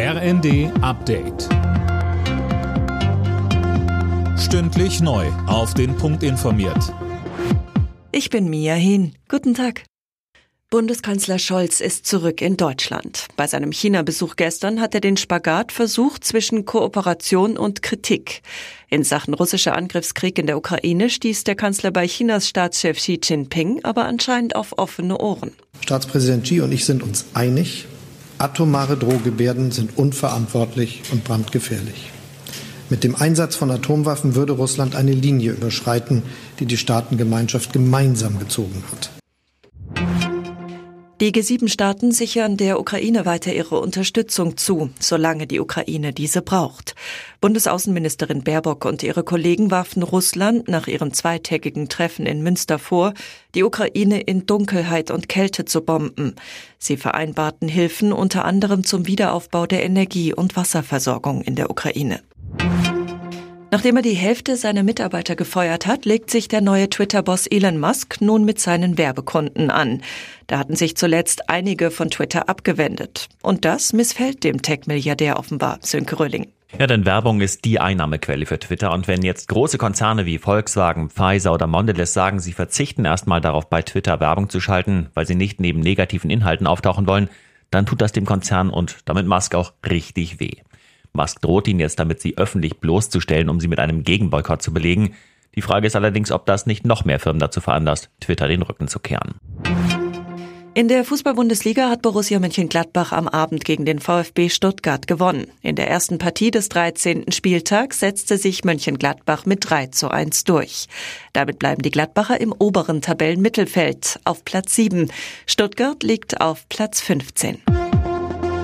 RND Update. Stündlich neu. Auf den Punkt informiert. Ich bin Mia Hin. Guten Tag. Bundeskanzler Scholz ist zurück in Deutschland. Bei seinem China-Besuch gestern hat er den Spagat versucht zwischen Kooperation und Kritik. In Sachen russischer Angriffskrieg in der Ukraine stieß der Kanzler bei Chinas Staatschef Xi Jinping aber anscheinend auf offene Ohren. Staatspräsident Xi und ich sind uns einig, Atomare Drohgebärden sind unverantwortlich und brandgefährlich. Mit dem Einsatz von Atomwaffen würde Russland eine Linie überschreiten, die die Staatengemeinschaft gemeinsam gezogen hat. Die G7-Staaten sichern der Ukraine weiter ihre Unterstützung zu, solange die Ukraine diese braucht. Bundesaußenministerin Baerbock und ihre Kollegen warfen Russland nach ihrem zweitägigen Treffen in Münster vor, die Ukraine in Dunkelheit und Kälte zu bomben. Sie vereinbarten Hilfen unter anderem zum Wiederaufbau der Energie- und Wasserversorgung in der Ukraine. Nachdem er die Hälfte seiner Mitarbeiter gefeuert hat, legt sich der neue Twitter-Boss Elon Musk nun mit seinen Werbekonten an. Da hatten sich zuletzt einige von Twitter abgewendet. Und das missfällt dem Tech-Milliardär offenbar, Sönke Rölling. Ja, denn Werbung ist die Einnahmequelle für Twitter. Und wenn jetzt große Konzerne wie Volkswagen, Pfizer oder Mondelez sagen, sie verzichten erstmal darauf, bei Twitter Werbung zu schalten, weil sie nicht neben negativen Inhalten auftauchen wollen, dann tut das dem Konzern und damit Musk auch richtig weh. Musk droht ihn jetzt damit, sie öffentlich bloßzustellen, um sie mit einem Gegenboykott zu belegen. Die Frage ist allerdings, ob das nicht noch mehr Firmen dazu veranlasst, Twitter den Rücken zu kehren. In der Fußball-Bundesliga hat Borussia Mönchengladbach am Abend gegen den VfB Stuttgart gewonnen. In der ersten Partie des 13. Spieltags setzte sich Mönchengladbach mit 3 zu 1 durch. Damit bleiben die Gladbacher im oberen Tabellenmittelfeld auf Platz 7. Stuttgart liegt auf Platz 15.